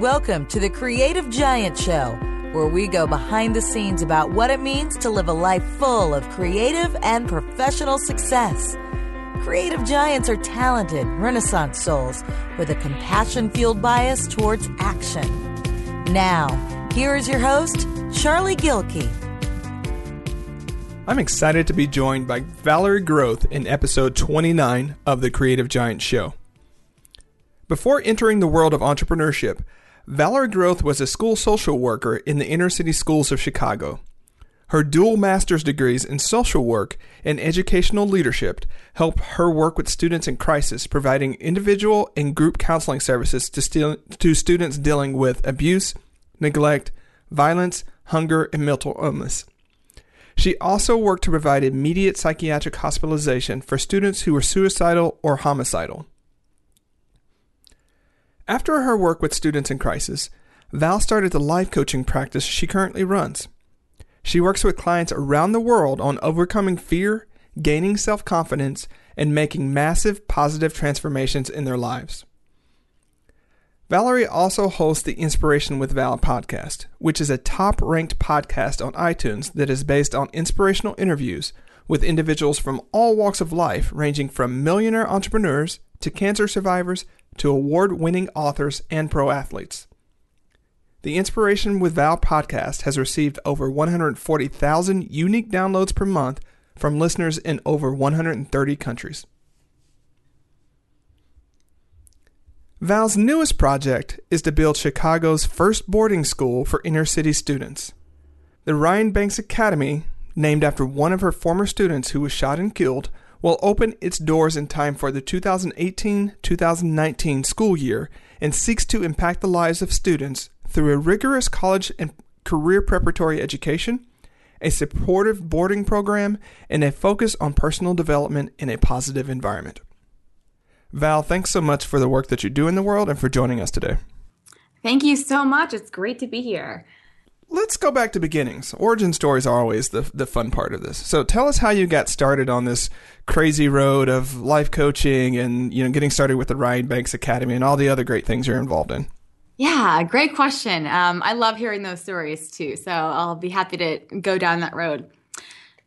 Welcome to the Creative Giant Show, where we go behind the scenes about what it means to live a life full of creative and professional success. Creative giants are talented, renaissance souls with a compassion fueled bias towards action. Now, here is your host, Charlie Gilkey. I'm excited to be joined by Valerie Groth in episode 29 of the Creative Giant Show. Before entering the world of entrepreneurship, Valerie Groth was a school social worker in the inner city schools of Chicago. Her dual master's degrees in social work and educational leadership helped her work with students in crisis, providing individual and group counseling services to, to students dealing with abuse, neglect, violence, hunger, and mental illness. She also worked to provide immediate psychiatric hospitalization for students who were suicidal or homicidal. After her work with students in crisis, Val started the life coaching practice she currently runs. She works with clients around the world on overcoming fear, gaining self confidence, and making massive positive transformations in their lives. Valerie also hosts the Inspiration with Val podcast, which is a top ranked podcast on iTunes that is based on inspirational interviews with individuals from all walks of life, ranging from millionaire entrepreneurs to cancer survivors to award winning authors and pro athletes. The Inspiration with Val podcast has received over 140,000 unique downloads per month from listeners in over 130 countries. Val's newest project is to build Chicago's first boarding school for inner city students. The Ryan Banks Academy, named after one of her former students who was shot and killed, will open its doors in time for the 2018 2019 school year and seeks to impact the lives of students through a rigorous college and career preparatory education, a supportive boarding program, and a focus on personal development in a positive environment. Val, thanks so much for the work that you do in the world and for joining us today. Thank you so much. It's great to be here. Let's go back to beginnings. Origin stories are always the the fun part of this. So tell us how you got started on this crazy road of life coaching and you know getting started with the Ryan Banks Academy and all the other great things you're involved in. Yeah, great question. Um, I love hearing those stories too. So I'll be happy to go down that road.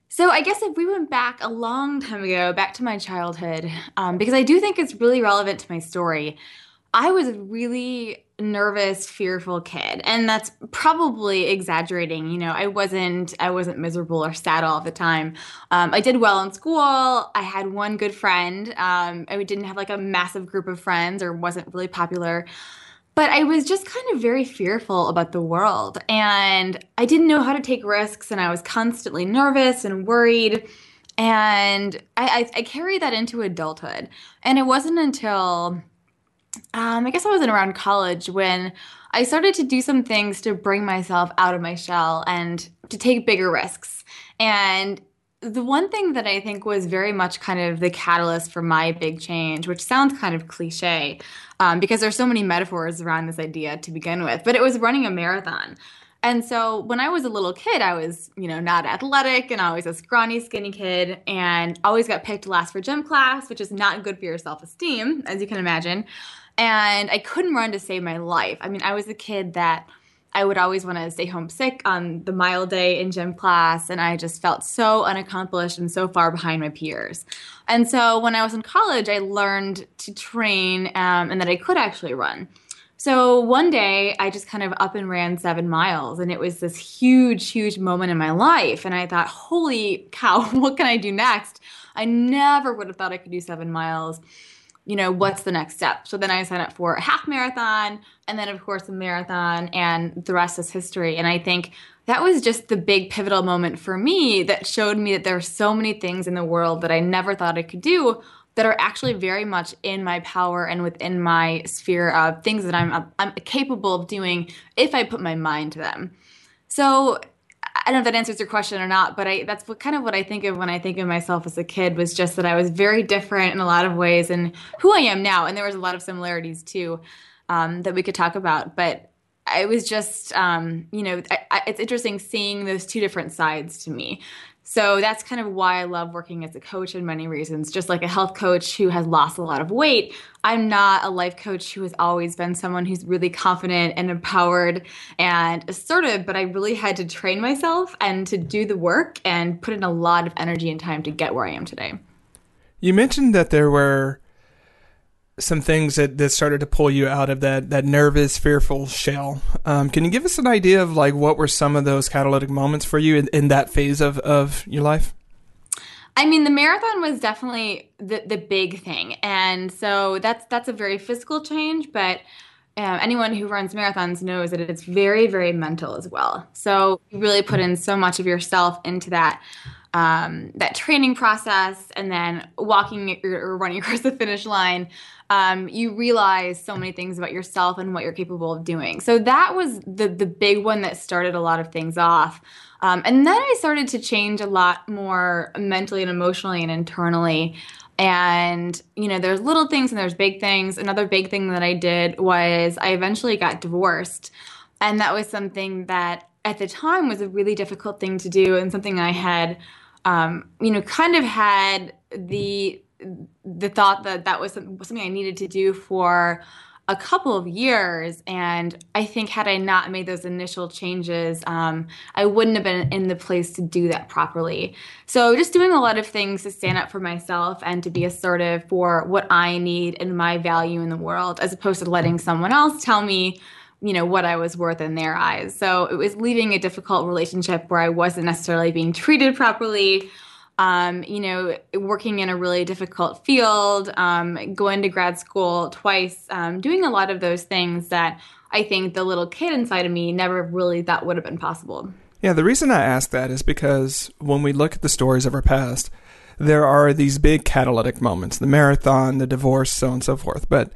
So I guess if we went back a long time ago, back to my childhood, um, because I do think it's really relevant to my story. I was a really nervous, fearful kid, and that's probably exaggerating. You know, I wasn't I wasn't miserable or sad all the time. Um, I did well in school. I had one good friend. Um, I didn't have like a massive group of friends, or wasn't really popular but I was just kind of very fearful about the world. And I didn't know how to take risks, and I was constantly nervous and worried. And I, I, I carried that into adulthood. And it wasn't until um, I guess I wasn't around college when I started to do some things to bring myself out of my shell and to take bigger risks. And the one thing that I think was very much kind of the catalyst for my big change, which sounds kind of cliche um, because there's so many metaphors around this idea to begin with, but it was running a marathon. And so when I was a little kid, I was, you know, not athletic and always a scrawny, skinny kid and always got picked last for gym class, which is not good for your self esteem, as you can imagine. And I couldn't run to save my life. I mean, I was a kid that I would always want to stay home sick on the mile day in gym class, and I just felt so unaccomplished and so far behind my peers. And so when I was in college, I learned to train um, and that I could actually run. So one day, I just kind of up and ran seven miles, and it was this huge, huge moment in my life. And I thought, holy cow, what can I do next? I never would have thought I could do seven miles you know, what's the next step? So then I signed up for a half marathon and then, of course, a marathon, and the rest is history. And I think that was just the big pivotal moment for me that showed me that there are so many things in the world that I never thought I could do that are actually very much in my power and within my sphere of things that I'm, I'm capable of doing if I put my mind to them. So I don't know if that answers your question or not, but I that's what kind of what I think of when I think of myself as a kid was just that I was very different in a lot of ways and who I am now. And there was a lot of similarities too um, that we could talk about. But it was just, um, you know, I, I, it's interesting seeing those two different sides to me. So that's kind of why I love working as a coach in many reasons. Just like a health coach who has lost a lot of weight, I'm not a life coach who has always been someone who's really confident and empowered and assertive, but I really had to train myself and to do the work and put in a lot of energy and time to get where I am today. You mentioned that there were some things that, that started to pull you out of that that nervous, fearful shell. Um, can you give us an idea of like what were some of those catalytic moments for you in, in that phase of, of your life? I mean, the marathon was definitely the the big thing, and so that's that's a very physical change. But um, anyone who runs marathons knows that it's very very mental as well. So you really put in so much of yourself into that um, that training process, and then walking or running across the finish line um, you realize so many things about yourself and what you're capable of doing. So that was the the big one that started a lot of things off. Um, and then I started to change a lot more mentally and emotionally and internally. And, you know, there's little things and there's big things. Another big thing that I did was I eventually got divorced. And that was something that at the time was a really difficult thing to do and something I had, um, you know, kind of had the the thought that that was something I needed to do for a couple of years. And I think had I not made those initial changes, um, I wouldn't have been in the place to do that properly. So just doing a lot of things to stand up for myself and to be assertive for what I need and my value in the world, as opposed to letting someone else tell me you know what I was worth in their eyes. So it was leaving a difficult relationship where I wasn't necessarily being treated properly um, you know, working in a really difficult field, um, going to grad school twice, um, doing a lot of those things that I think the little kid inside of me never really thought would have been possible. Yeah, the reason I ask that is because when we look at the stories of our past, there are these big catalytic moments the marathon, the divorce, so on and so forth. But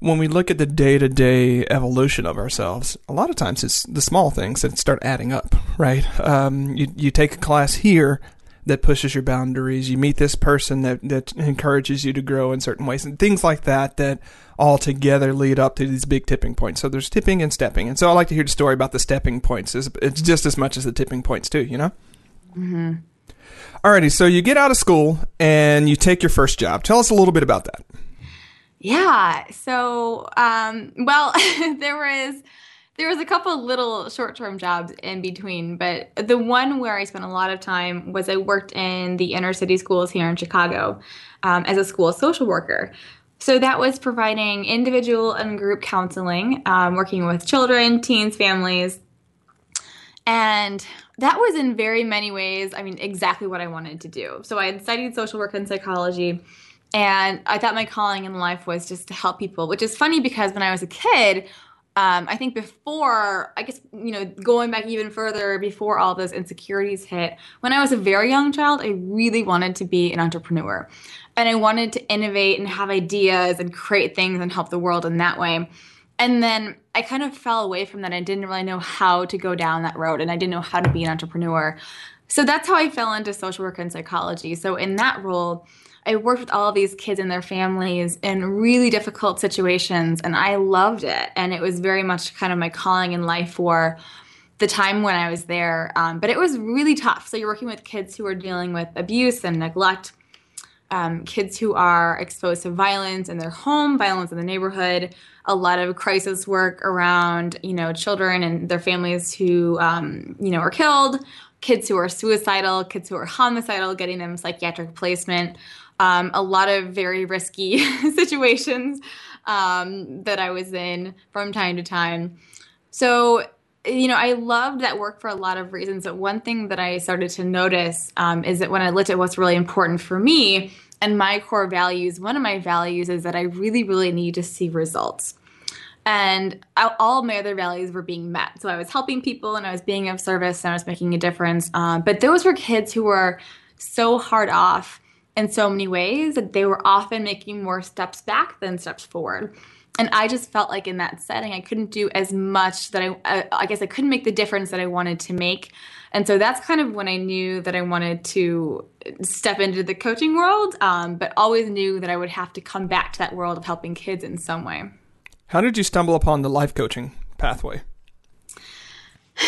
when we look at the day to day evolution of ourselves, a lot of times it's the small things that start adding up, right? Um, you, you take a class here, that pushes your boundaries. You meet this person that, that encourages you to grow in certain ways and things like that that all together lead up to these big tipping points. So there's tipping and stepping. And so I like to hear the story about the stepping points. It's just as much as the tipping points too, you know? Mm-hmm. Alrighty, so you get out of school and you take your first job. Tell us a little bit about that. Yeah. So, um, well, there was there was a couple little short-term jobs in between, but the one where I spent a lot of time was I worked in the inner city schools here in Chicago um, as a school social worker. So that was providing individual and group counseling, um, working with children, teens, families, and that was in very many ways, I mean, exactly what I wanted to do. So I had studied social work and psychology. And I thought my calling in life was just to help people, which is funny because when I was a kid, um, I think before, I guess, you know, going back even further before all those insecurities hit, when I was a very young child, I really wanted to be an entrepreneur. And I wanted to innovate and have ideas and create things and help the world in that way. And then I kind of fell away from that. I didn't really know how to go down that road and I didn't know how to be an entrepreneur. So that's how I fell into social work and psychology. So in that role, I worked with all these kids and their families in really difficult situations, and I loved it. And it was very much kind of my calling in life for the time when I was there. Um, but it was really tough. So you're working with kids who are dealing with abuse and neglect, um, kids who are exposed to violence in their home, violence in the neighborhood, a lot of crisis work around you know children and their families who um, you know are killed, kids who are suicidal, kids who are homicidal, getting them psychiatric placement um, a lot of very risky situations um, that I was in from time to time. So, you know, I loved that work for a lot of reasons. But one thing that I started to notice um, is that when I looked at what's really important for me and my core values, one of my values is that I really, really need to see results. And all my other values were being met. So I was helping people and I was being of service and I was making a difference. Um, but those were kids who were so hard off in so many ways that they were often making more steps back than steps forward. And I just felt like in that setting, I couldn't do as much that I, uh, I guess I couldn't make the difference that I wanted to make. And so that's kind of when I knew that I wanted to step into the coaching world, um, but always knew that I would have to come back to that world of helping kids in some way. How did you stumble upon the life coaching pathway?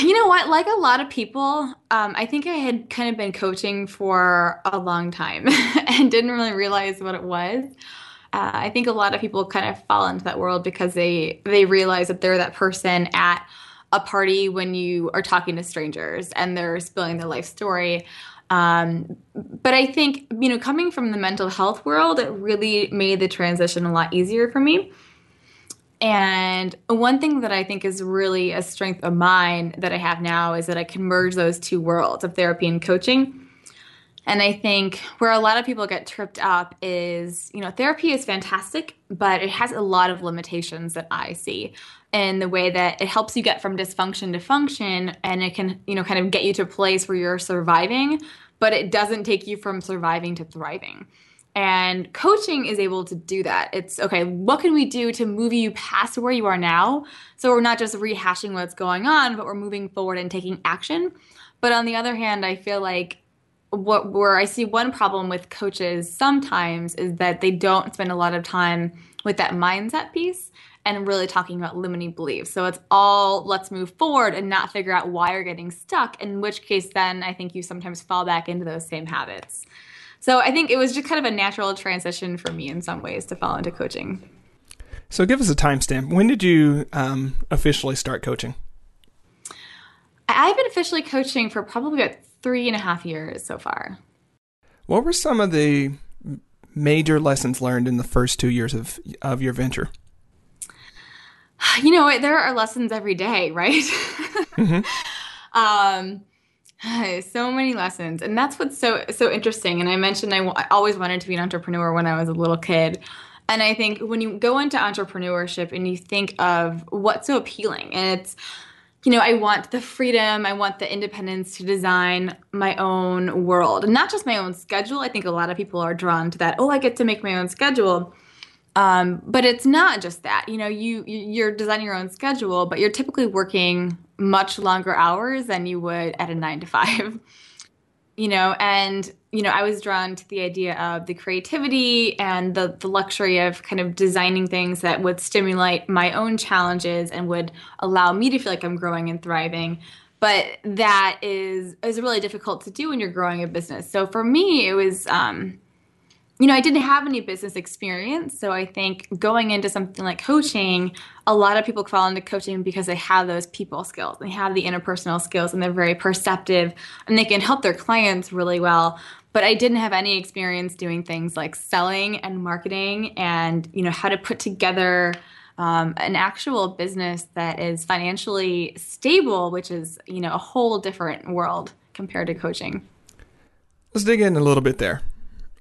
You know what? Like a lot of people, um, I think I had kind of been coaching for a long time and didn't really realize what it was. Uh, I think a lot of people kind of fall into that world because they they realize that they're that person at a party when you are talking to strangers and they're spilling their life story. Um, but I think you know, coming from the mental health world, it really made the transition a lot easier for me and one thing that I think is really a strength of mine that I have now is that I can merge those two worlds of therapy and coaching. And I think where a lot of people get tripped up is, you know, therapy is fantastic, but it has a lot of limitations that I see in the way that it helps you get from dysfunction to function and it can, you know, kind of get you to a place where you're surviving, but it doesn't take you from surviving to thriving. And coaching is able to do that. It's okay, what can we do to move you past where you are now? So we're not just rehashing what's going on, but we're moving forward and taking action. But on the other hand, I feel like what where I see one problem with coaches sometimes is that they don't spend a lot of time with that mindset piece and really talking about limiting beliefs. So it's all let's move forward and not figure out why you're getting stuck, in which case then I think you sometimes fall back into those same habits. So I think it was just kind of a natural transition for me in some ways to fall into coaching. So give us a timestamp. When did you um, officially start coaching? I've been officially coaching for probably about three and a half years so far. What were some of the major lessons learned in the first two years of of your venture? You know, there are lessons every day, right? mm-hmm. um, so many lessons. And that's what's so so interesting. And i mentioned I, w- I always wanted to be an entrepreneur when i was a little kid. And i think when you go into entrepreneurship and you think of what's so appealing and it's you know i want the freedom i want the independence to design my own world. And not just my own schedule. I think a lot of people are drawn to that oh i get to make my own schedule. Um, but it's not just that. You know you you're designing your own schedule but you're typically working much longer hours than you would at a nine to five. you know, and you know, I was drawn to the idea of the creativity and the the luxury of kind of designing things that would stimulate my own challenges and would allow me to feel like I'm growing and thriving. But that is is really difficult to do when you're growing a business. So for me, it was um, you know, I didn't have any business experience. So I think going into something like coaching, a lot of people fall into coaching because they have those people skills, they have the interpersonal skills, and they're very perceptive and they can help their clients really well. But I didn't have any experience doing things like selling and marketing and, you know, how to put together um, an actual business that is financially stable, which is, you know, a whole different world compared to coaching. Let's dig in a little bit there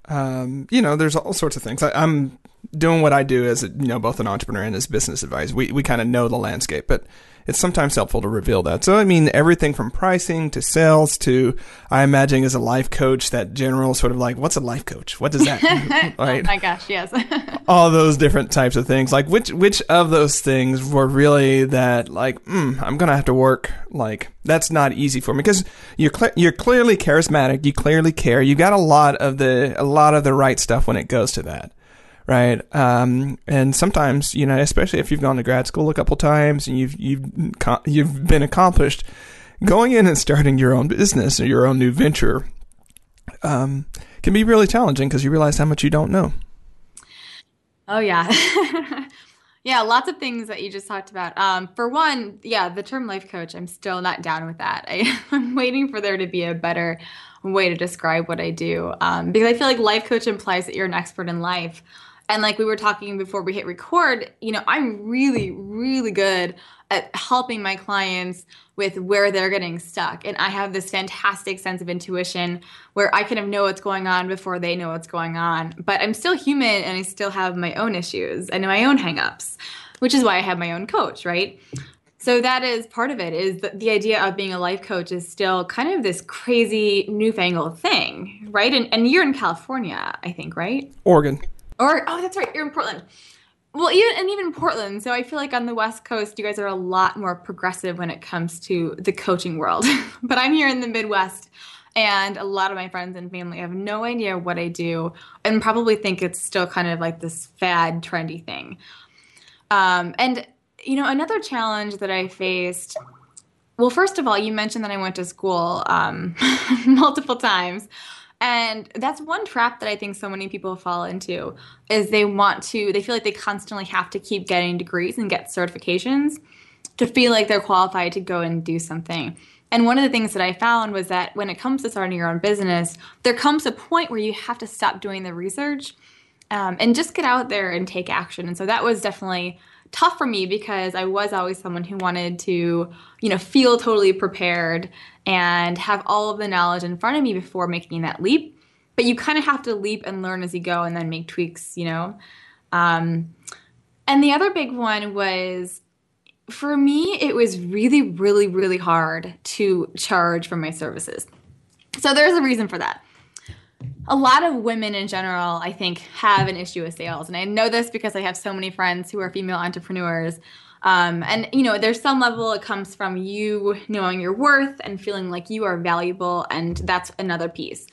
um, you know, there's all sorts of things. I, am doing what I do as a, you know both an entrepreneur and as business advice. We we kind of know the landscape, but it's sometimes helpful to reveal that. So I mean, everything from pricing to sales to I imagine as a life coach, that general sort of like, what's a life coach? What does that? mean? right? oh my gosh, yes. all those different types of things. Like which which of those things were really that like, mm, I'm gonna have to work like that's not easy for me because you're cl- you're clearly charismatic, you clearly care, you got a lot of the a lot of the right stuff when it goes to that right? Um, and sometimes, you know, especially if you've gone to grad school a couple times and you've you've you've been accomplished, going in and starting your own business or your own new venture um, can be really challenging because you realize how much you don't know. Oh yeah. yeah, lots of things that you just talked about. Um, for one, yeah, the term life coach, I'm still not down with that. I, am waiting for there to be a better way to describe what I do um, because I feel like life coach implies that you're an expert in life. And like we were talking before we hit record, you know, I'm really, really good at helping my clients with where they're getting stuck. And I have this fantastic sense of intuition where I kind of know what's going on before they know what's going on. But I'm still human and I still have my own issues and my own hangups, which is why I have my own coach, right? So that is part of it is the, the idea of being a life coach is still kind of this crazy newfangled thing, right? And, and you're in California, I think, right? Oregon. Or oh, that's right, you're in Portland. Well, even and even Portland. So I feel like on the West Coast, you guys are a lot more progressive when it comes to the coaching world. but I'm here in the Midwest, and a lot of my friends and family have no idea what I do, and probably think it's still kind of like this fad, trendy thing. Um, and you know, another challenge that I faced well, first of all, you mentioned that I went to school um, multiple times. And that's one trap that I think so many people fall into is they want to they feel like they constantly have to keep getting degrees and get certifications to feel like they're qualified to go and do something. And one of the things that I found was that when it comes to starting your own business, there comes a point where you have to stop doing the research um, and just get out there and take action. And so that was definitely tough for me because I was always someone who wanted to, you know, feel totally prepared and have all of the knowledge in front of me before making that leap. But you kind of have to leap and learn as you go and then make tweaks, you know. Um, and the other big one was for me, it was really, really, really hard to charge for my services. So there's a reason for that a lot of women in general, I think, have an issue with sales. And I know this because I have so many friends who are female entrepreneurs. Um, and, you know, there's some level it comes from you knowing your worth and feeling like you are valuable. And that's another piece.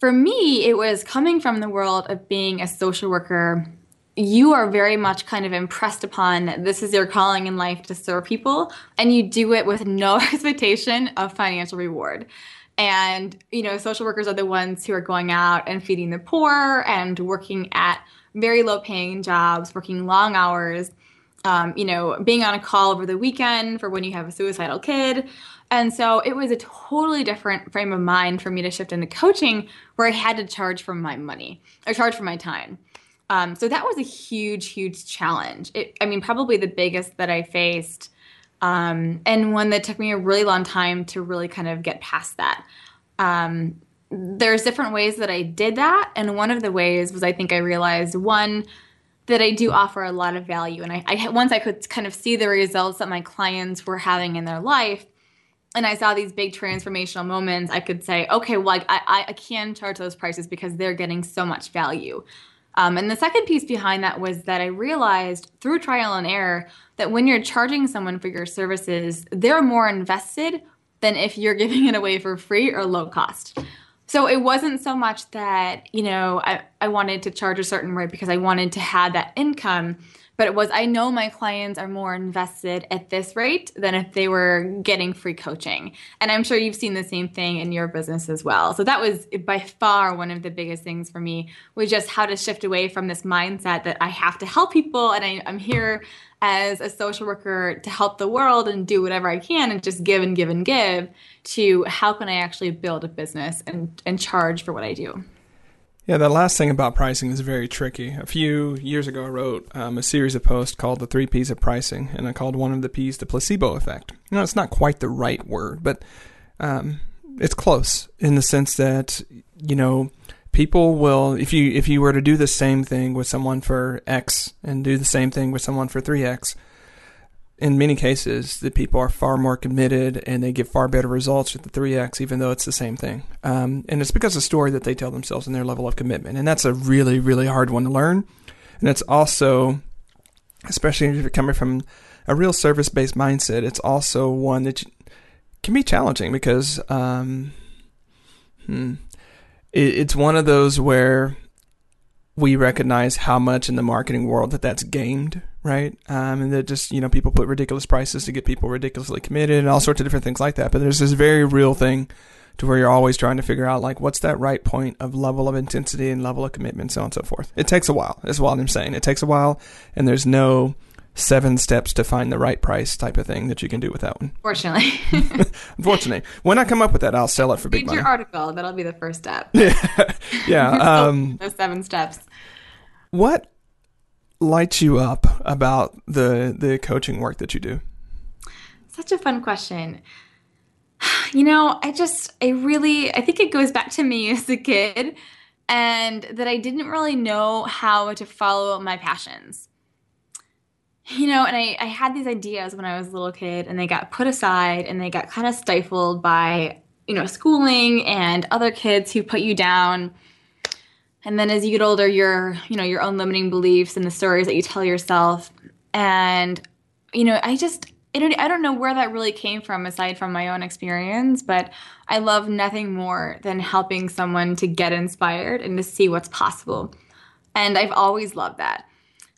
For me, it was coming from the world of being a social worker. You are very much kind of impressed upon this is your calling in life to serve people, and you do it with no expectation of financial reward. And, you know, social workers are the ones who are going out and feeding the poor and working at very low paying jobs, working long hours, um, you know, being on a call over the weekend for when you have a suicidal kid. And so it was a totally different frame of mind for me to shift into coaching where I had to charge for my money or charge for my time. Um, so that was a huge, huge challenge. It, I mean, probably the biggest that I faced um, and one that took me a really long time to really kind of get past that. Um, there's different ways that I did that, and one of the ways was I think I realized one that I do offer a lot of value, and I, I once I could kind of see the results that my clients were having in their life, and I saw these big transformational moments, I could say, okay, well, I, I can charge those prices because they're getting so much value. Um, and the second piece behind that was that I realized through trial and error that when you're charging someone for your services, they're more invested than if you're giving it away for free or low cost. So it wasn't so much that, you know, I, I wanted to charge a certain rate because I wanted to have that income but it was I know my clients are more invested at this rate than if they were getting free coaching. And I'm sure you've seen the same thing in your business as well. So that was by far one of the biggest things for me was just how to shift away from this mindset that I have to help people and I, I'm here as a social worker to help the world and do whatever I can and just give and give and give to how can I actually build a business and, and charge for what I do. Yeah, the last thing about pricing is very tricky. A few years ago, I wrote um, a series of posts called The Three P's of Pricing, and I called one of the P's the placebo effect. You know, it's not quite the right word, but um, it's close in the sense that, you know, people will if you if you were to do the same thing with someone for X and do the same thing with someone for 3X, in many cases, the people are far more committed and they get far better results with the 3x, even though it's the same thing. Um, and it's because of the story that they tell themselves and their level of commitment. And that's a really, really hard one to learn. And it's also, especially if you're coming from a real service based mindset, it's also one that can be challenging because um, hmm, it, it's one of those where we recognize how much in the marketing world that that's gamed, right? Um, and that just you know people put ridiculous prices to get people ridiculously committed and all sorts of different things like that. But there's this very real thing to where you're always trying to figure out like what's that right point of level of intensity and level of commitment, so on and so forth. It takes a while. That's what I'm saying. It takes a while, and there's no seven steps to find the right price type of thing that you can do with that one. Fortunately. Unfortunately. When I come up with that, I'll sell it for big Read money. your article. That'll be the first step. yeah. yeah. Um, Those seven steps. What lights you up about the the coaching work that you do? Such a fun question. You know, I just, I really, I think it goes back to me as a kid and that I didn't really know how to follow my passions. You know, and I, I had these ideas when I was a little kid and they got put aside and they got kind of stifled by, you know, schooling and other kids who put you down. And then as you get older, your, you know, your own limiting beliefs and the stories that you tell yourself. And, you know, I just, I don't, I don't know where that really came from aside from my own experience, but I love nothing more than helping someone to get inspired and to see what's possible. And I've always loved that.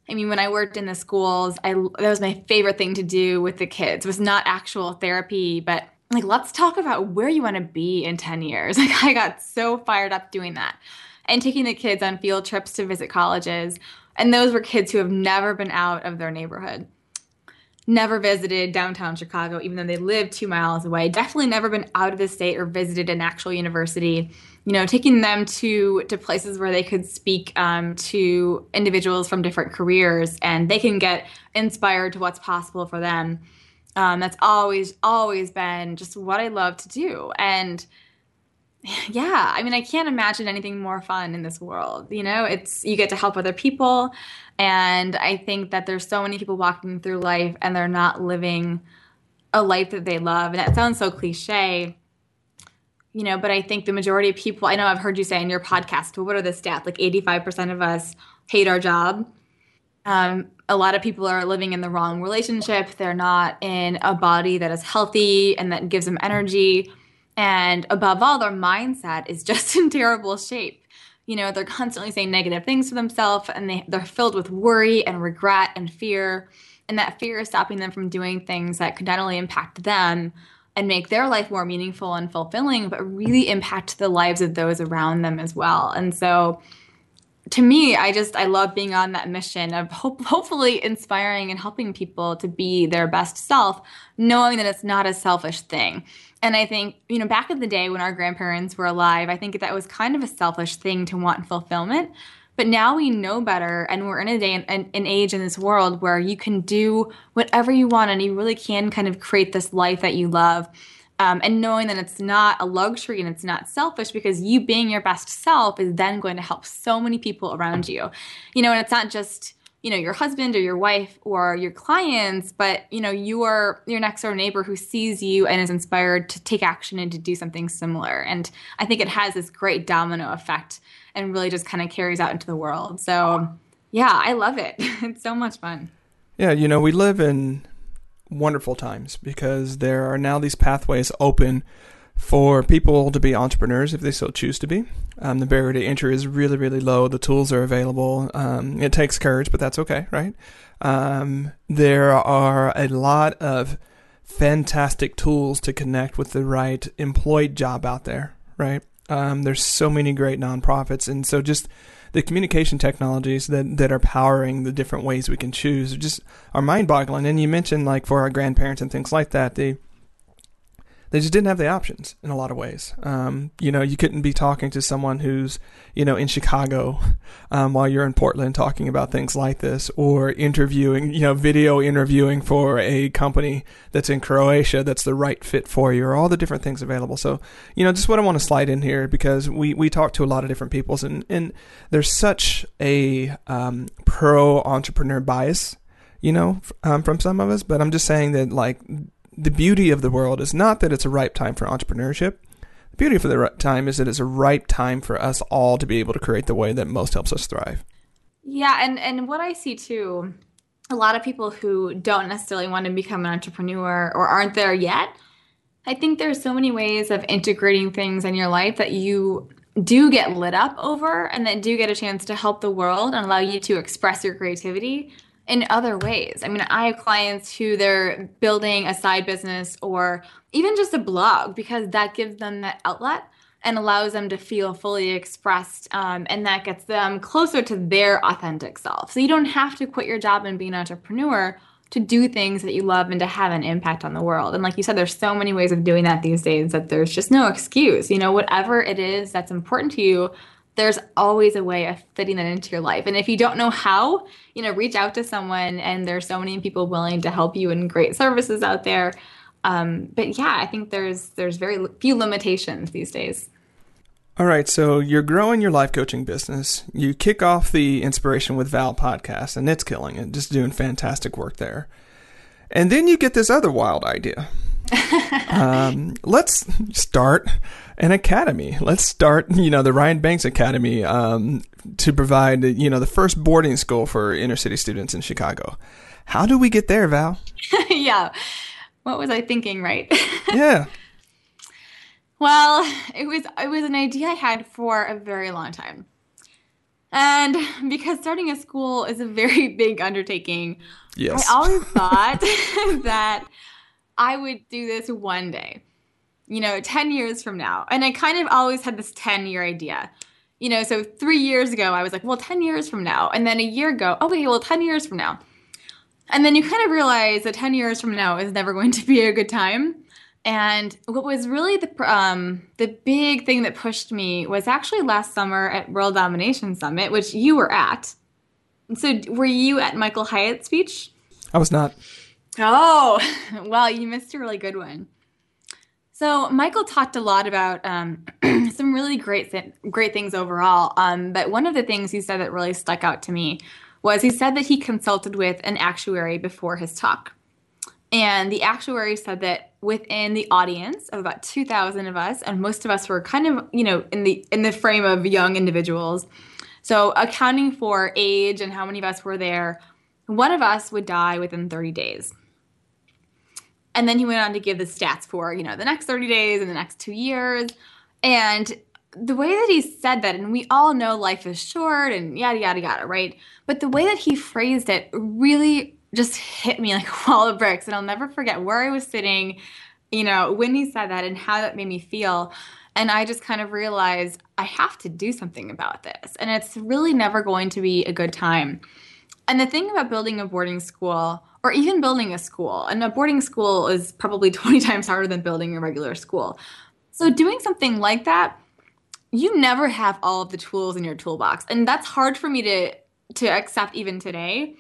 I mean, when I worked in the schools, I that was my favorite thing to do with the kids. It was not actual therapy, but like let's talk about where you want to be in 10 years. Like I got so fired up doing that. And taking the kids on field trips to visit colleges. And those were kids who have never been out of their neighborhood. Never visited downtown Chicago, even though they lived two miles away. Definitely never been out of the state or visited an actual university you know, taking them to to places where they could speak um, to individuals from different careers and they can get inspired to what's possible for them. Um, that's always always been just what I love to do, and yeah, I mean, I can't imagine anything more fun in this world. You know, it's you get to help other people, and I think that there's so many people walking through life and they're not living a life that they love, and that sounds so cliche you know, but I think the majority of people, I know I've heard you say in your podcast, what are the stats? Like 85% of us hate our job. Um, a lot of people are living in the wrong relationship. They're not in a body that is healthy and that gives them energy. And above all, their mindset is just in terrible shape. You know, they're constantly saying negative things to themselves and they, they're filled with worry and regret and fear. And that fear is stopping them from doing things that could not only impact them, and make their life more meaningful and fulfilling, but really impact the lives of those around them as well. And so, to me, I just I love being on that mission of hope, hopefully inspiring and helping people to be their best self, knowing that it's not a selfish thing. And I think, you know, back in the day when our grandparents were alive, I think that was kind of a selfish thing to want fulfillment. But now we know better, and we're in a day, an, an age in this world where you can do whatever you want, and you really can kind of create this life that you love. Um, and knowing that it's not a luxury and it's not selfish because you being your best self is then going to help so many people around you. You know, and it's not just you know your husband or your wife or your clients but you know your your next door neighbor who sees you and is inspired to take action and to do something similar and i think it has this great domino effect and really just kind of carries out into the world so yeah i love it it's so much fun yeah you know we live in wonderful times because there are now these pathways open for people to be entrepreneurs if they so choose to be. Um, the barrier to entry is really, really low. The tools are available. Um, it takes courage, but that's okay, right? Um, there are a lot of fantastic tools to connect with the right employed job out there, right? Um, there's so many great nonprofits, and so just the communication technologies that, that are powering the different ways we can choose are just are mind boggling. And you mentioned like for our grandparents and things like that, the they just didn't have the options in a lot of ways. Um, you know, you couldn't be talking to someone who's, you know, in Chicago um, while you're in Portland talking about things like this, or interviewing, you know, video interviewing for a company that's in Croatia that's the right fit for you, or all the different things available. So, you know, just what I want to slide in here because we we talk to a lot of different peoples, and and there's such a um, pro entrepreneur bias you know, um, from some of us. But I'm just saying that like the beauty of the world is not that it's a ripe time for entrepreneurship. The beauty of the time is that it's a ripe time for us all to be able to create the way that most helps us thrive. Yeah, and and what I see too, a lot of people who don't necessarily want to become an entrepreneur or aren't there yet. I think there's so many ways of integrating things in your life that you do get lit up over and that do get a chance to help the world and allow you to express your creativity in other ways. I mean, I have clients who they're building a side business or even just a blog because that gives them that outlet and allows them to feel fully expressed um, and that gets them closer to their authentic self. So you don't have to quit your job and be an entrepreneur to do things that you love and to have an impact on the world. And like you said, there's so many ways of doing that these days that there's just no excuse. You know, whatever it is that's important to you, there's always a way of fitting that into your life. And if you don't know how, you know, reach out to someone. And there's so many people willing to help you and great services out there. Um, but yeah, I think there's there's very few limitations these days. All right, so you're growing your life coaching business. You kick off the Inspiration with Val podcast, and it's killing it, just doing fantastic work there. And then you get this other wild idea. Um, let's start an academy. Let's start, you know, the Ryan Banks Academy um, to provide, you know, the first boarding school for inner city students in Chicago. How do we get there, Val? yeah. What was I thinking, right? yeah. Well, it was it was an idea I had for a very long time. And because starting a school is a very big undertaking, Yes. I always thought that I would do this one day, you know, 10 years from now. And I kind of always had this 10 year idea. You know, so three years ago, I was like, well, 10 years from now. And then a year ago, okay, well, 10 years from now. And then you kind of realize that 10 years from now is never going to be a good time. And what was really the um, the big thing that pushed me was actually last summer at World Domination Summit, which you were at. So, were you at Michael Hyatt's speech? I was not. Oh, well, you missed a really good one. So, Michael talked a lot about um, some really great great things overall. Um, but one of the things he said that really stuck out to me was he said that he consulted with an actuary before his talk. And the actuary said that within the audience of about 2,000 of us, and most of us were kind of, you know, in the in the frame of young individuals. So accounting for age and how many of us were there, one of us would die within 30 days. And then he went on to give the stats for, you know, the next 30 days and the next two years. And the way that he said that, and we all know life is short and yada, yada, yada, right? But the way that he phrased it really just hit me like a wall of bricks. And I'll never forget where I was sitting, you know, when he said that and how that made me feel. And I just kind of realized I have to do something about this. And it's really never going to be a good time. And the thing about building a boarding school, or even building a school, and a boarding school is probably 20 times harder than building a regular school. So, doing something like that, you never have all of the tools in your toolbox. And that's hard for me to, to accept even today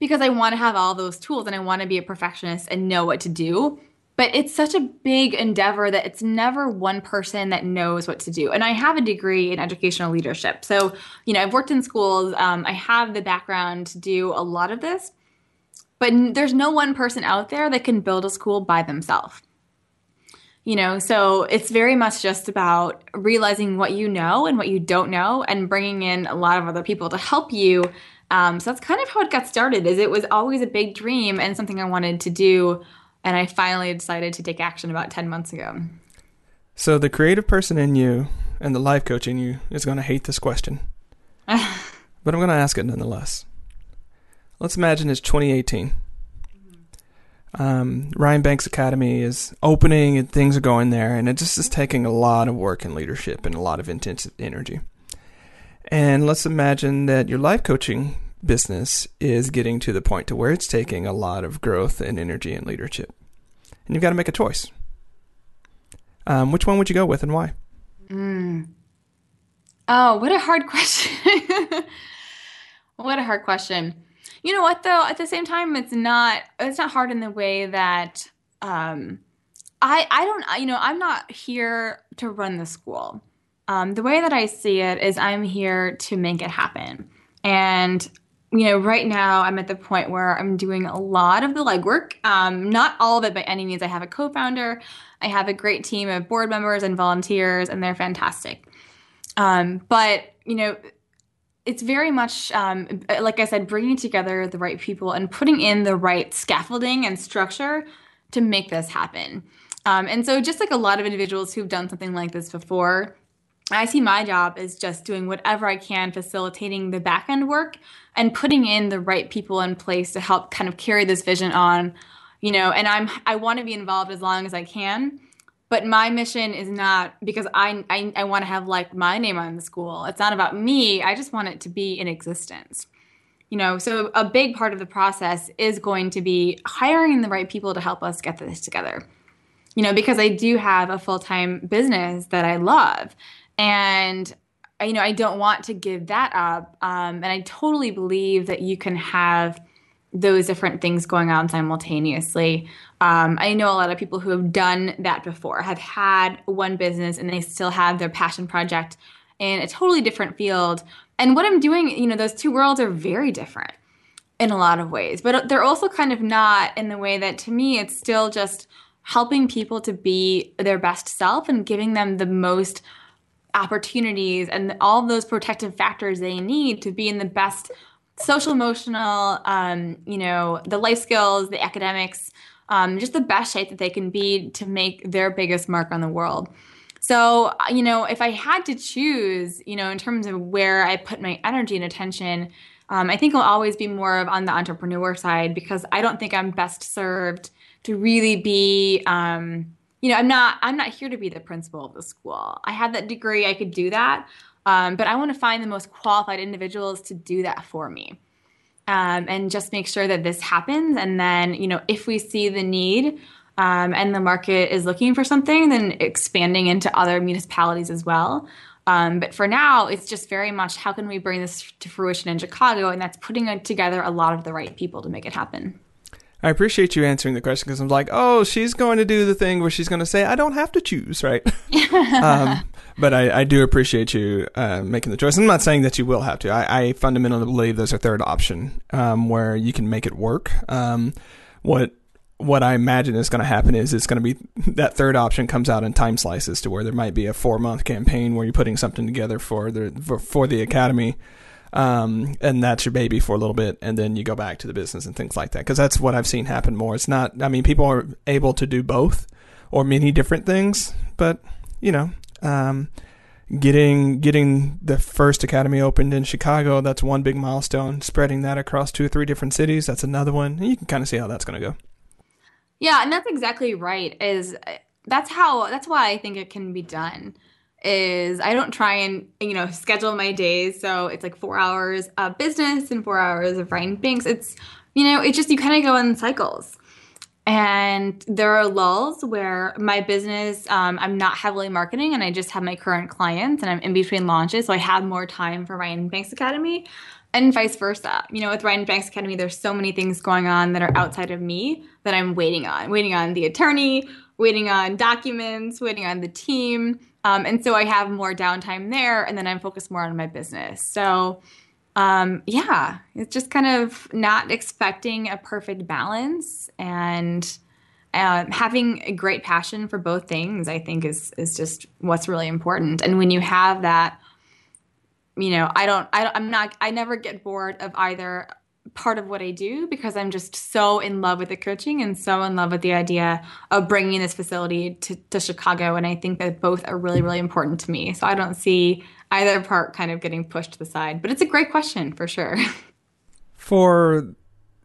because I want to have all those tools and I want to be a perfectionist and know what to do. But it's such a big endeavor that it's never one person that knows what to do. And I have a degree in educational leadership. So, you know, I've worked in schools, um, I have the background to do a lot of this. But there's no one person out there that can build a school by themselves. You know, so it's very much just about realizing what you know and what you don't know and bringing in a lot of other people to help you um, so that's kind of how it got started. Is it was always a big dream and something I wanted to do, and I finally decided to take action about ten months ago. So the creative person in you and the life coach in you is going to hate this question, but I'm going to ask it nonetheless. Let's imagine it's 2018. Um, Ryan Banks Academy is opening and things are going there, and it just is taking a lot of work and leadership and a lot of intense energy. And let's imagine that your life coaching business is getting to the point to where it's taking a lot of growth and energy and leadership. And you've got to make a choice. Um, which one would you go with and why? Mm. Oh, what a hard question. what a hard question. You know what though? At the same time, it's not it's not hard in the way that um, I I don't you know I'm not here to run the school. Um, the way that I see it is I'm here to make it happen. And, you know, right now I'm at the point where I'm doing a lot of the legwork. Um, not all of it by any means. I have a co founder, I have a great team of board members and volunteers, and they're fantastic. Um, but, you know, it's very much, um, like I said, bringing together the right people and putting in the right scaffolding and structure to make this happen. Um, and so, just like a lot of individuals who've done something like this before, I see my job as just doing whatever I can, facilitating the back end work and putting in the right people in place to help kind of carry this vision on, you know, and I'm I want to be involved as long as I can. But my mission is not because I I, I want to have like my name on the school. It's not about me. I just want it to be in existence. You know, so a big part of the process is going to be hiring the right people to help us get this together. You know, because I do have a full time business that I love and you know i don't want to give that up um, and i totally believe that you can have those different things going on simultaneously um, i know a lot of people who have done that before have had one business and they still have their passion project in a totally different field. And what i'm doing you know those two worlds are very different in a lot of ways but they're also kind of not in the way that to me it's still just helping people to be their best self and giving them the most opportunities and all those protective factors they need to be in the best social emotional um, you know the life skills the academics um, just the best shape that they can be to make their biggest mark on the world So, you know, if I had to choose, you know, in terms of where I put my energy and attention, um, I think I'll always be more of on the entrepreneur side because I don't think I'm best served to really be, um, you know, I'm not I'm not here to be the principal of the school. I have that degree, I could do that, um, but I want to find the most qualified individuals to do that for me. Um, and just make sure that this happens. And then, you know, if we see the need um, and the market is looking for something, then expanding into other municipalities as well. Um, but for now, it's just very much how can we bring this to fruition in Chicago? And that's putting together a lot of the right people to make it happen. I appreciate you answering the question because I'm like, oh, she's going to do the thing where she's going to say, I don't have to choose, right? um, but I, I, do appreciate you uh, making the choice. I'm not saying that you will have to. I, I fundamentally believe there's a third option um, where you can make it work. Um, what what I imagine is going to happen is it's going to be that third option comes out in time slices to where there might be a four month campaign where you're putting something together for the for, for the academy um, and that's your baby for a little bit, and then you go back to the business and things like that. Because that's what I've seen happen more. It's not. I mean, people are able to do both or many different things, but you know, um, getting getting the first academy opened in Chicago, that's one big milestone. Spreading that across two or three different cities, that's another one. And you can kind of see how that's going to go. Yeah, and that's exactly right. Is that's how that's why I think it can be done is I don't try and you know schedule my days so it's like four hours of business and four hours of Ryan Banks. It's you know it's just you kind of go in cycles, and there are lulls where my business um, I'm not heavily marketing and I just have my current clients and I'm in between launches so I have more time for Ryan Banks Academy. And vice versa. You know, with Ryan Banks Academy, there's so many things going on that are outside of me that I'm waiting on. Waiting on the attorney, waiting on documents, waiting on the team, um, and so I have more downtime there, and then I'm focused more on my business. So, um, yeah, it's just kind of not expecting a perfect balance and uh, having a great passion for both things. I think is is just what's really important. And when you have that, you know, I don't, I, I'm not, I never get bored of either part of what I do because I'm just so in love with the coaching and so in love with the idea of bringing this facility to, to Chicago. And I think that both are really, really important to me. So I don't see either part kind of getting pushed to the side. But it's a great question for sure. For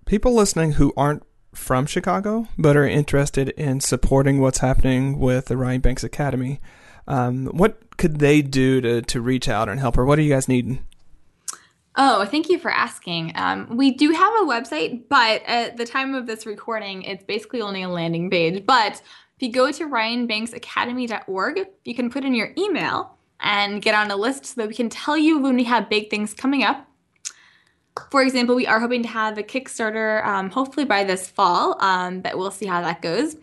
people listening who aren't from Chicago but are interested in supporting what's happening with the Ryan Banks Academy, um, what could they do to, to reach out and help her? What are you guys needing? Oh, thank you for asking. Um, we do have a website, but at the time of this recording, it's basically only a landing page. But if you go to ryanbanksacademy.org, you can put in your email and get on a list so that we can tell you when we have big things coming up. For example, we are hoping to have a Kickstarter um, hopefully by this fall, um, but we'll see how that goes.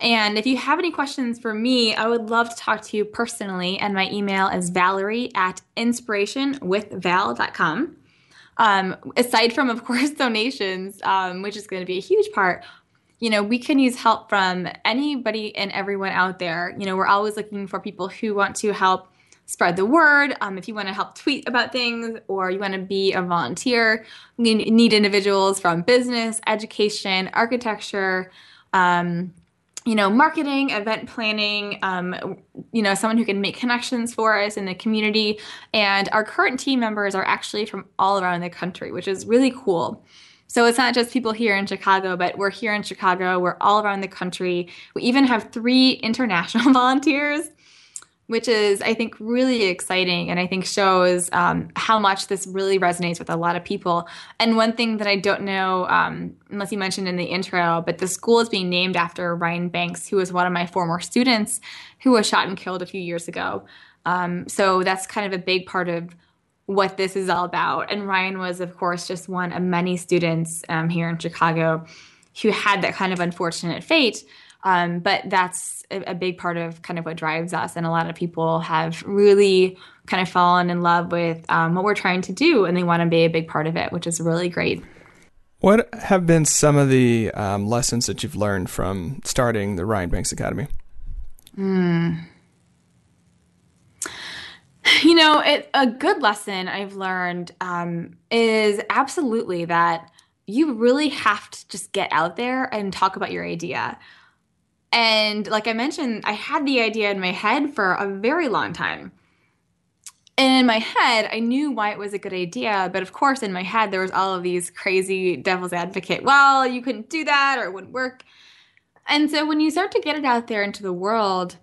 And if you have any questions for me, I would love to talk to you personally. And my email is valerie at inspirationwithval.com. Um, aside from, of course, donations, um, which is going to be a huge part, you know, we can use help from anybody and everyone out there. You know, we're always looking for people who want to help spread the word. Um, if you want to help tweet about things or you want to be a volunteer, we need individuals from business, education, architecture, um, you know, marketing, event planning, um, you know, someone who can make connections for us in the community. And our current team members are actually from all around the country, which is really cool. So it's not just people here in Chicago, but we're here in Chicago, we're all around the country. We even have three international volunteers which is, I think, really exciting and I think shows um, how much this really resonates with a lot of people. And one thing that I don't know, um, unless you mentioned in the intro, but the school is being named after Ryan Banks, who was one of my former students who was shot and killed a few years ago. Um, so that's kind of a big part of what this is all about. And Ryan was, of course, just one of many students um, here in Chicago who had that kind of unfortunate fate. Um, but that's a, a, big part of kind of what drives us. And a lot of people have really kind of fallen in love with um, what we're trying to do and they want to be a big part of it, which is really great. What have been some of the um, lessons that you've learned from starting the Ryan Banks Academy? Hmm. You know, it, a good lesson I've learned um, is absolutely that you really have to just get out there and talk about your idea And like I mentioned, I had the idea in my head for a very long time. And in my head, I knew why it was a good idea. But of course, in my head, there was all of these crazy devil's advocate, well, you couldn't do that or it wouldn't work. And so when you start to get it out there into the world,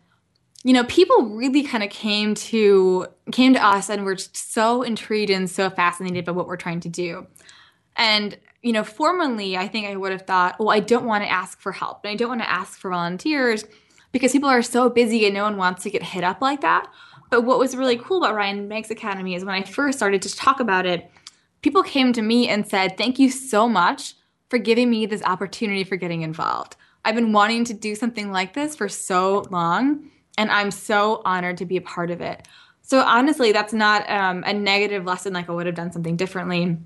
you know, people really kind of came to came to us and were so intrigued and so fascinated by what we're trying to do. And you know, formerly, I think I would have thought, well, I don't want to ask for help and I don't want to ask for volunteers because people are so busy and no one wants to get hit up like that. But what was really cool about Ryan Banks Academy is when I first started to talk about it, people came to me and said, Thank you so much for giving me this opportunity for getting involved. I've been wanting to do something like this for so long, and I'm so honored to be a part of it. So, honestly, that's not um, a negative lesson like I would have done something differently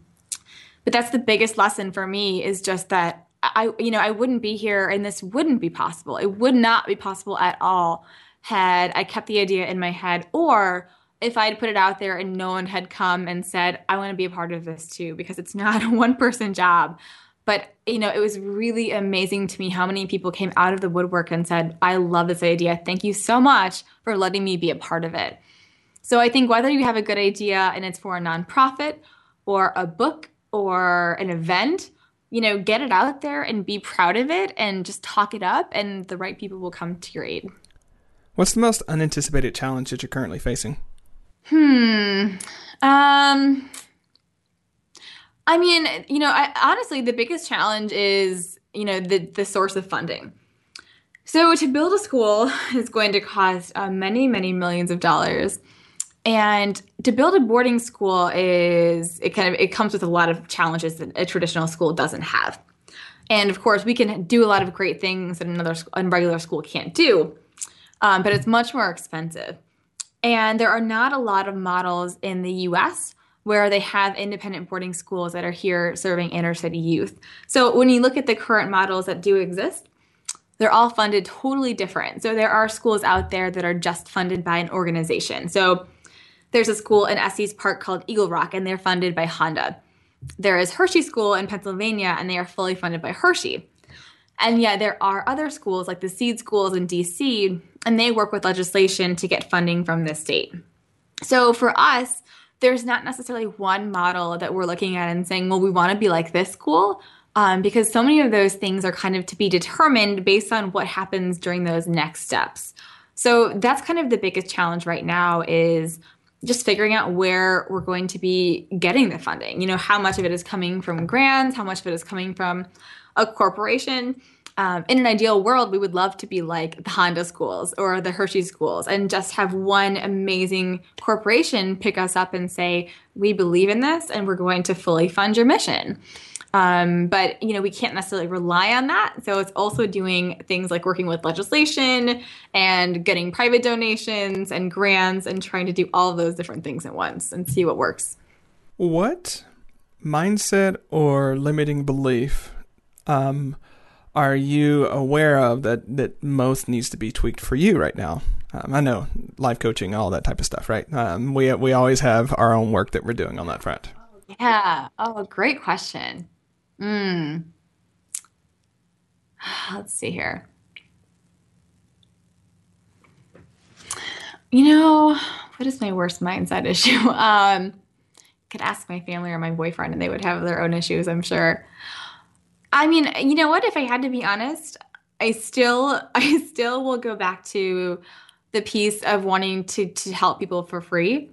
but that's the biggest lesson for me is just that I, you know, I wouldn't be here and this wouldn't be possible. It would not be possible at all had I kept the idea in my head or if I had put it out there and no one had come and said, I want to be a part of this too, because it's not a one person job. But, you know, it was really amazing to me how many people came out of the woodwork and said, I love this idea. Thank you so much for letting me be a part of it. So I think whether you have a good idea and it's for a nonprofit or a book or an event, you know, get it out there and be proud of it and just talk it up, and the right people will come to your aid. What's the most unanticipated challenge that you're currently facing? Hmm. Um. I mean, you know, I, honestly, the biggest challenge is, you know, the the source of funding. So to build a school is going to cost uh, many, many millions of dollars. And to build a boarding school is it kind of it comes with a lot of challenges that a traditional school doesn't have. And of course, we can do a lot of great things that another a regular school can't do, um, but it's much more expensive. And there are not a lot of models in the U.S. where they have independent boarding schools that are here serving inner city youth. So when you look at the current models that do exist, they're all funded totally different. So there are schools out there that are just funded by an organization. So there's a school in Estes Park called Eagle Rock, and they're funded by Honda. There is Hershey School in Pennsylvania, and they are fully funded by Hershey. And yeah, there are other schools like the Seed Schools in DC, and they work with legislation to get funding from the state. So for us, there's not necessarily one model that we're looking at and saying, well, we want to be like this school, um, because so many of those things are kind of to be determined based on what happens during those next steps. So that's kind of the biggest challenge right now is just figuring out where we're going to be getting the funding. You know, how much of it is coming from grants, how much of it is coming from a corporation. Um, in an ideal world, we would love to be like the Honda schools or the Hershey schools and just have one amazing corporation pick us up and say, We believe in this and we're going to fully fund your mission. Um, but you know, we can't necessarily rely on that. So it's also doing things like working with legislation and getting private donations and grants and trying to do all of those different things at once and see what works. What mindset or limiting belief um, are you aware of that that most needs to be tweaked for you right now? Um, I know life coaching, all that type of stuff, right? Um, we we always have our own work that we're doing on that front. Yeah. Oh, great question. Hmm. Let's see here. You know, what is my worst mindset issue? Um, could ask my family or my boyfriend, and they would have their own issues, I'm sure. I mean, you know what? If I had to be honest, I still, I still will go back to the piece of wanting to to help people for free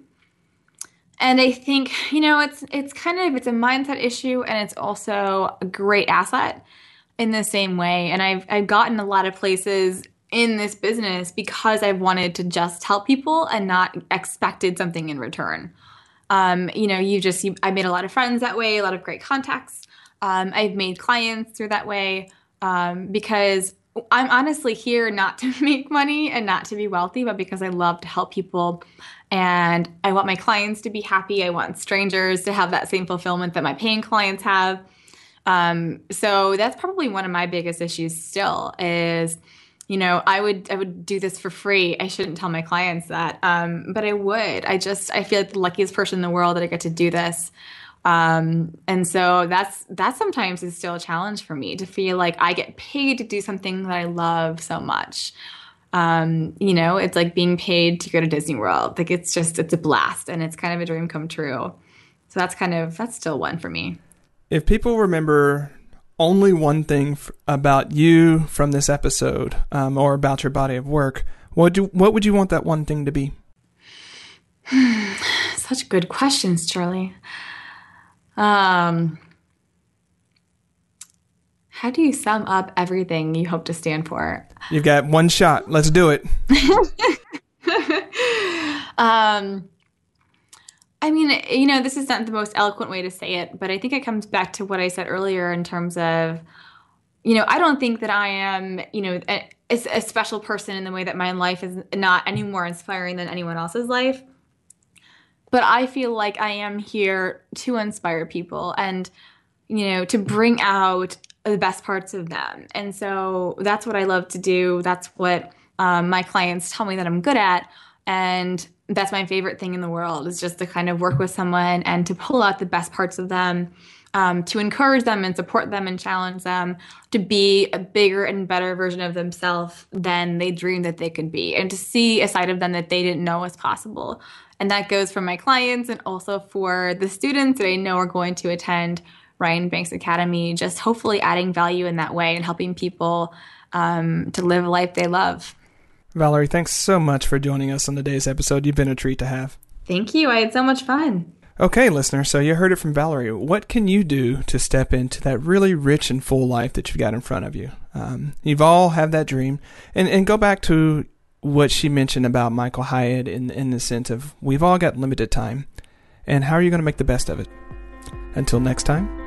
and I think, you know, it's it's kind of it's a mindset issue and it's also a great asset in the same way. And I've I've gotten a lot of places in this business because I've wanted to just help people and not expected something in return. Um, you know, you just you, I made a lot of friends that way, a lot of great contacts. Um, I've made clients through that way um, because I'm honestly here not to make money and not to be wealthy, but because I love to help people and I want my clients to be happy. I want strangers to have that same fulfillment that my paying clients have. Um, so that's probably one of my biggest issues still is, you know, I would I would do this for free. I shouldn't tell my clients that, um, but I would. I just I feel like the luckiest person in the world that I get to do this. Um, and so that's that sometimes is still a challenge for me to feel like I get paid to do something that I love so much. Um, you know, it's like being paid to go to Disney World. Like it's just it's a blast and it's kind of a dream come true. So that's kind of that's still one for me. If people remember only one thing f- about you from this episode um, or about your body of work, what do what would you want that one thing to be? Such good questions, Charlie. Um, how do you sum up everything you hope to stand for? You've got one shot. Let's do it. um, I mean, you know, this is not the most eloquent way to say it, but I think it comes back to what I said earlier in terms of, you know, I don't think that I am, you know, a, a special person in the way that my life is not any more inspiring than anyone else's life but I feel like I am here to inspire people and you know to bring out the best parts of them. And so that's what I love to do. That's what um, my clients tell me that I'm good at, and that's my favorite thing in the world is just to kind of work with someone and to pull out the best parts of them. Um, to encourage them and support them and challenge them to be a bigger and better version of themselves than they dreamed that they could be, and to see a side of them that they didn't know was possible. And that goes for my clients and also for the students that I know are going to attend Ryan Banks Academy, just hopefully adding value in that way and helping people um, to live a life they love. Valerie, thanks so much for joining us on today's episode. You've been a treat to have. Thank you. I had so much fun. Okay, listener, so you heard it from Valerie. What can you do to step into that really rich and full life that you've got in front of you? Um, you've all have that dream, and and go back to what she mentioned about Michael Hyatt in in the sense of we've all got limited time, and how are you going to make the best of it? Until next time,